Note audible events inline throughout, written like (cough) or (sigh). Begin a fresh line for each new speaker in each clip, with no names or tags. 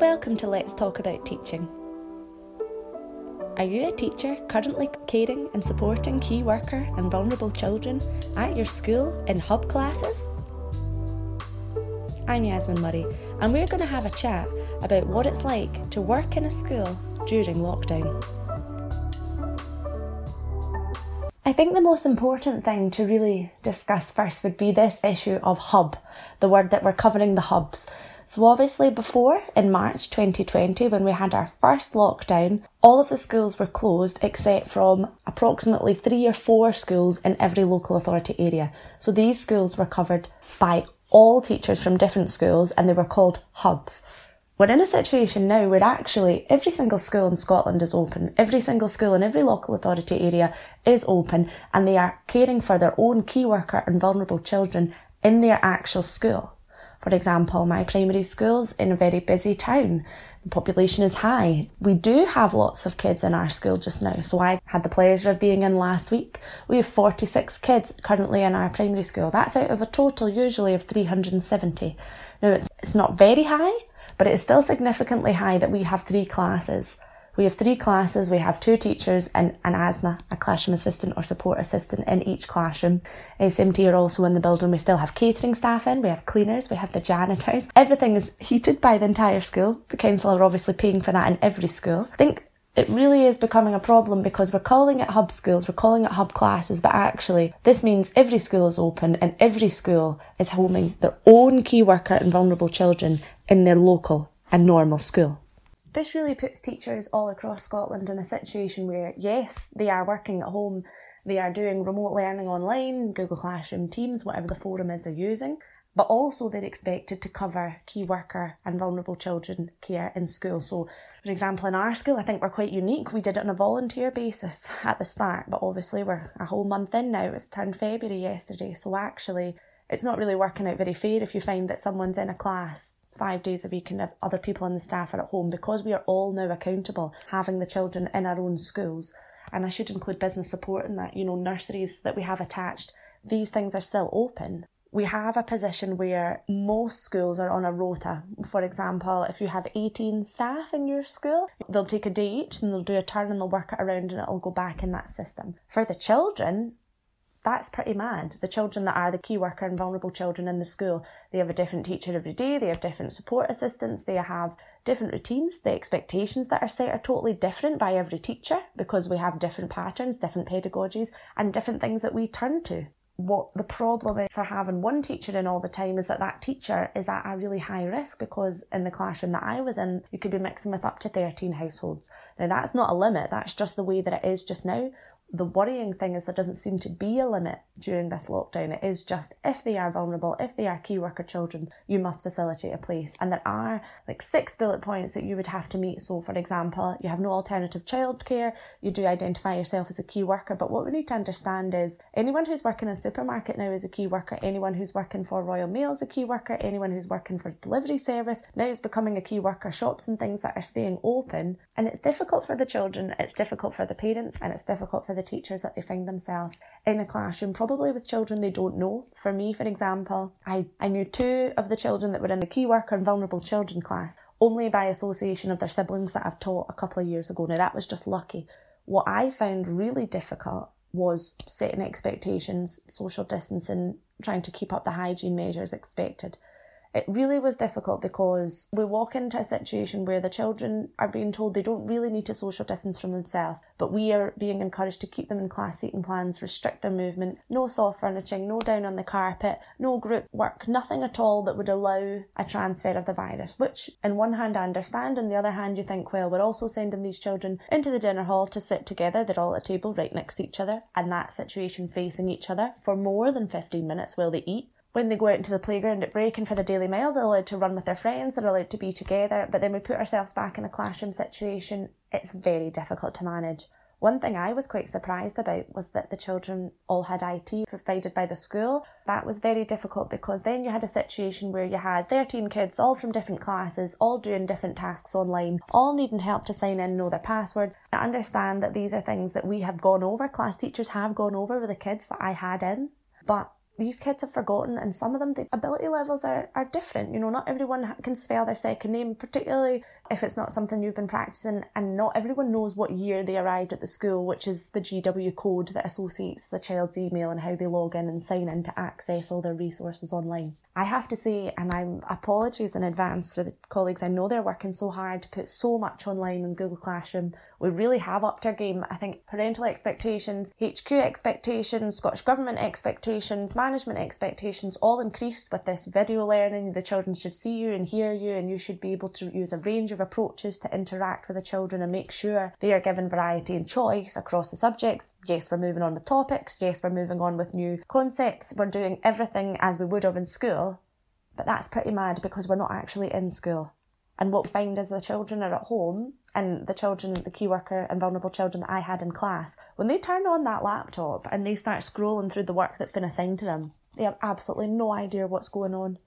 Welcome to Let's Talk About Teaching. Are you a teacher currently caring and supporting key worker and vulnerable children at your school in hub classes? I'm Yasmin Murray, and we're going to have a chat about what it's like to work in a school during lockdown. I think the most important thing to really discuss first would be this issue of hub, the word that we're covering the hubs. So obviously before, in March 2020, when we had our first lockdown, all of the schools were closed except from approximately three or four schools in every local authority area. So these schools were covered by all teachers from different schools and they were called hubs. We're in a situation now where actually every single school in Scotland is open. Every single school in every local authority area is open and they are caring for their own key worker and vulnerable children in their actual school. For example, my primary school's in a very busy town. The population is high. We do have lots of kids in our school just now. So I had the pleasure of being in last week. We have 46 kids currently in our primary school. That's out of a total usually of 370. Now it's, it's not very high, but it is still significantly high that we have three classes. We have three classes, we have two teachers and an ASNA, a classroom assistant or support assistant in each classroom. SMT are also in the building. We still have catering staff in, we have cleaners, we have the janitors. Everything is heated by the entire school. The council are obviously paying for that in every school. I think it really is becoming a problem because we're calling it hub schools, we're calling it hub classes, but actually this means every school is open and every school is homing their own key worker and vulnerable children in their local and normal school. This really puts teachers all across Scotland in a situation where, yes, they are working at home, they are doing remote learning online, Google Classroom, Teams, whatever the forum is they're using, but also they're expected to cover key worker and vulnerable children care in school. So, for example, in our school, I think we're quite unique. We did it on a volunteer basis (laughs) at the start, but obviously we're a whole month in now. It's turned February yesterday, so actually, it's not really working out very fair if you find that someone's in a class five days a week and if other people in the staff are at home because we are all now accountable having the children in our own schools and I should include business support in that, you know, nurseries that we have attached, these things are still open. We have a position where most schools are on a rota. For example, if you have 18 staff in your school, they'll take a day each and they'll do a turn and they'll work it around and it'll go back in that system. For the children, that's pretty mad. The children that are the key worker and vulnerable children in the school, they have a different teacher every day, they have different support assistants, they have different routines. The expectations that are set are totally different by every teacher because we have different patterns, different pedagogies, and different things that we turn to. What the problem is for having one teacher in all the time is that that teacher is at a really high risk because in the classroom that I was in, you could be mixing with up to 13 households. Now that's not a limit, that's just the way that it is just now the worrying thing is there doesn't seem to be a limit during this lockdown. It is just if they are vulnerable, if they are key worker children, you must facilitate a place. And there are like six bullet points that you would have to meet. So, for example, you have no alternative childcare, you do identify yourself as a key worker. But what we need to understand is anyone who's working in a supermarket now is a key worker, anyone who's working for Royal Mail is a key worker, anyone who's working for delivery service now is becoming a key worker. Shops and things that are staying open. And it's difficult for the children, it's difficult for the parents, and it's difficult for the teachers that they find themselves in a classroom, probably with children they don't know. For me, for example, I, I knew two of the children that were in the key worker and vulnerable children class only by association of their siblings that I've taught a couple of years ago. Now, that was just lucky. What I found really difficult was setting expectations, social distancing, trying to keep up the hygiene measures expected. It really was difficult because we walk into a situation where the children are being told they don't really need to social distance from themselves, but we are being encouraged to keep them in class seating plans, restrict their movement, no soft furnishing, no down on the carpet, no group work, nothing at all that would allow a transfer of the virus, which in one hand I understand, on the other hand you think, well, we're also sending these children into the dinner hall to sit together, they're all at a table right next to each other, and that situation facing each other for more than 15 minutes while they eat when they go out into the playground at break and for the Daily Mile, they're allowed to run with their friends, they're allowed to be together. But then we put ourselves back in a classroom situation, it's very difficult to manage. One thing I was quite surprised about was that the children all had IT provided by the school. That was very difficult because then you had a situation where you had 13 kids, all from different classes, all doing different tasks online, all needing help to sign in know their passwords. I understand that these are things that we have gone over, class teachers have gone over with the kids that I had in, but these kids have forgotten, and some of them, the ability levels are, are different. You know, not everyone can spell their second name, particularly if it's not something you've been practicing, and not everyone knows what year they arrived at the school, which is the GW code that associates the child's email and how they log in and sign in to access all their resources online. I have to say, and I'm apologies in advance to the colleagues, I know they're working so hard to put so much online in Google Classroom. We really have upped our game. I think parental expectations, HQ expectations, Scottish Government expectations, management expectations all increased with this video learning. The children should see you and hear you, and you should be able to use a range of approaches to interact with the children and make sure they are given variety and choice across the subjects. Yes, we're moving on with topics. Yes, we're moving on with new concepts. We're doing everything as we would have in school but that's pretty mad because we're not actually in school. And what we find is the children are at home and the children, the key worker and vulnerable children that I had in class, when they turn on that laptop and they start scrolling through the work that's been assigned to them, they have absolutely no idea what's going on.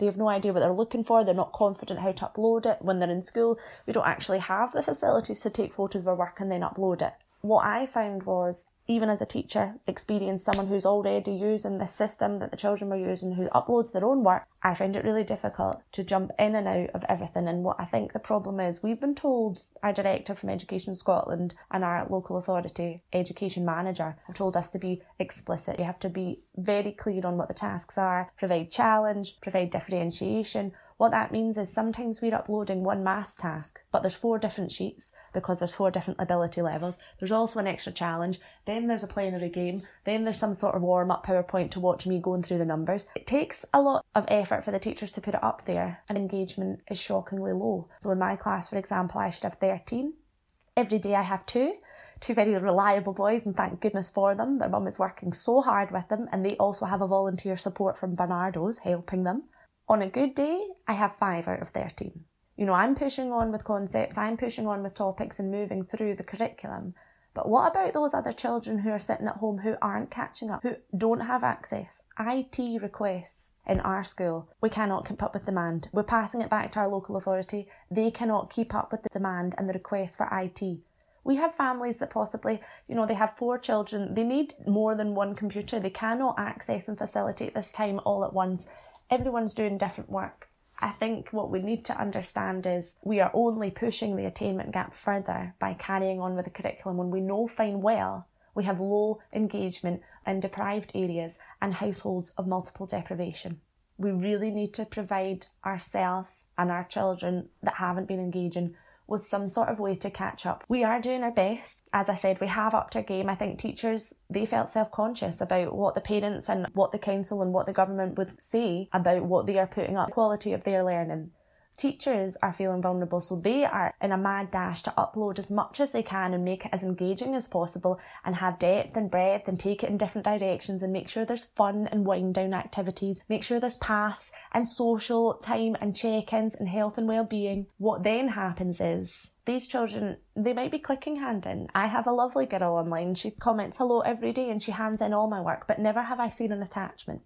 They have no idea what they're looking for. They're not confident how to upload it. When they're in school, we don't actually have the facilities to take photos of our work and then upload it. What I found was even as a teacher, experience someone who's already using the system that the children were using, who uploads their own work, I find it really difficult to jump in and out of everything. And what I think the problem is, we've been told, our director from Education Scotland and our local authority education manager have told us to be explicit. You have to be very clear on what the tasks are, provide challenge, provide differentiation what that means is sometimes we're uploading one maths task, but there's four different sheets because there's four different ability levels. There's also an extra challenge. Then there's a plenary game. Then there's some sort of warm up PowerPoint to watch me going through the numbers. It takes a lot of effort for the teachers to put it up there and engagement is shockingly low. So in my class, for example, I should have 13. Every day I have two two very reliable boys, and thank goodness for them. Their mum is working so hard with them, and they also have a volunteer support from Barnardo's helping them. On a good day, I have five out of 13. You know, I'm pushing on with concepts, I'm pushing on with topics and moving through the curriculum. But what about those other children who are sitting at home who aren't catching up, who don't have access? IT requests in our school. We cannot keep up with demand. We're passing it back to our local authority. They cannot keep up with the demand and the request for IT. We have families that possibly, you know, they have four children. They need more than one computer. They cannot access and facilitate this time all at once everyone's doing different work. I think what we need to understand is we are only pushing the attainment gap further by carrying on with the curriculum when we know fine well we have low engagement in deprived areas and households of multiple deprivation. We really need to provide ourselves and our children that haven't been engaging with some sort of way to catch up. We are doing our best. As I said, we have upped our game. I think teachers, they felt self-conscious about what the parents and what the council and what the government would say about what they are putting up, quality of their learning teachers are feeling vulnerable, so they are in a mad dash to upload as much as they can and make it as engaging as possible and have depth and breadth and take it in different directions and make sure there's fun and wind down activities, make sure there's paths and social time and check-ins and health and well-being. What then happens is these children, they might be clicking hand in. I have a lovely girl online. She comments hello every day and she hands in all my work, but never have I seen an attachment.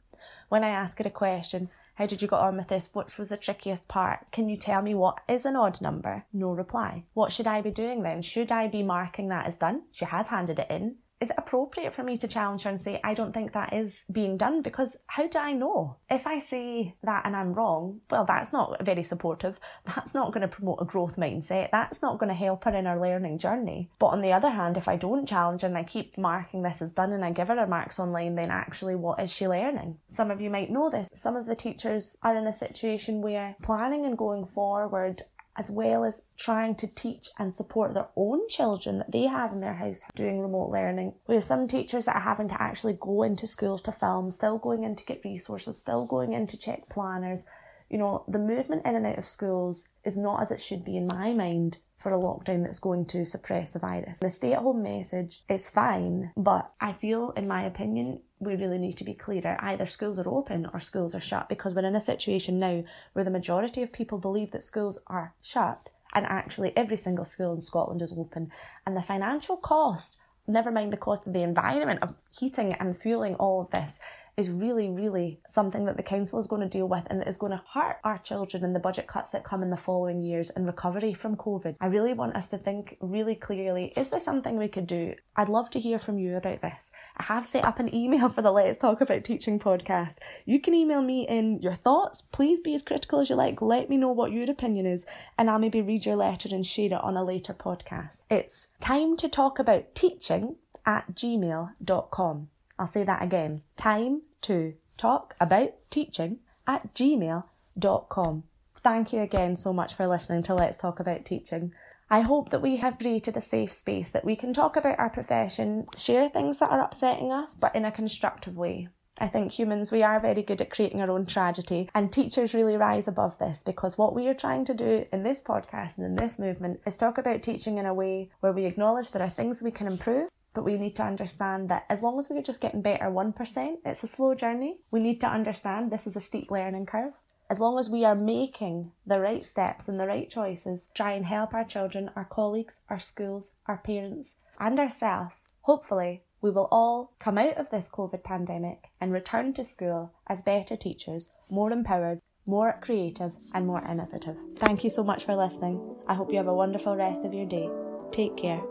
When I ask her a question, how did you get on with this? Which was the trickiest part? Can you tell me what is an odd number? No reply. What should I be doing then? Should I be marking that as done? She has handed it in is it appropriate for me to challenge her and say, I don't think that is being done? Because how do I know? If I say that and I'm wrong, well, that's not very supportive. (laughs) That's not going to promote a growth mindset. That's not going to help her in her learning journey. But on the other hand, if I don't challenge and I keep marking this as done and I give her her marks online, then actually what is she learning? Some of you might know this. Some of the teachers are in a situation where planning and going forward as well as trying to teach and support their own children that they have in their house doing remote learning. We have some teachers that are having to actually go into schools to film, still going in to get resources, still going in to check planners. You know, the movement in and out of schools is not as it should be in my mind for a lockdown that's going to suppress the virus. The stay at home message is fine, but I feel, in my opinion, we really need to be clearer. Either schools are open or schools are shut because we're in a situation now where the majority of people believe that schools are shut and actually every single school in Scotland is open. And the financial cost, never mind the cost of the environment of heating and fueling all of this, is really, really something that the council is going to deal with and that is going to hurt our children in the budget cuts that come in the following years and recovery from COVID. I really want us to think really clearly is there something we could do? I'd love to hear from you about this. I have set up an email for the Let's Talk About Teaching podcast. You can email me in your thoughts. Please be as critical as you like. Let me know what your opinion is, and I'll maybe read your letter and share it on a later podcast. It's time to talk about teaching at gmail.com. I'll say that again. Time to talk about teaching at gmail.com. Thank you again so much for listening to Let's Talk About Teaching. I hope that we have created a safe space that we can talk about our profession, share things that are upsetting us, but in a constructive way. I think humans, we are very good at creating our own tragedy, and teachers really rise above this because what we are trying to do in this podcast and in this movement is talk about teaching in a way where we acknowledge there are things we can improve, but we need to understand that as long as we are just getting better 1%, it's a slow journey. We need to understand this is a steep learning curve. As long as we are making the right steps and the right choices, try and help our children, our colleagues, our schools, our parents, and ourselves, hopefully we will all come out of this COVID pandemic and return to school as better teachers, more empowered, more creative, and more innovative. Thank you so much for listening. I hope you have a wonderful rest of your day. Take care.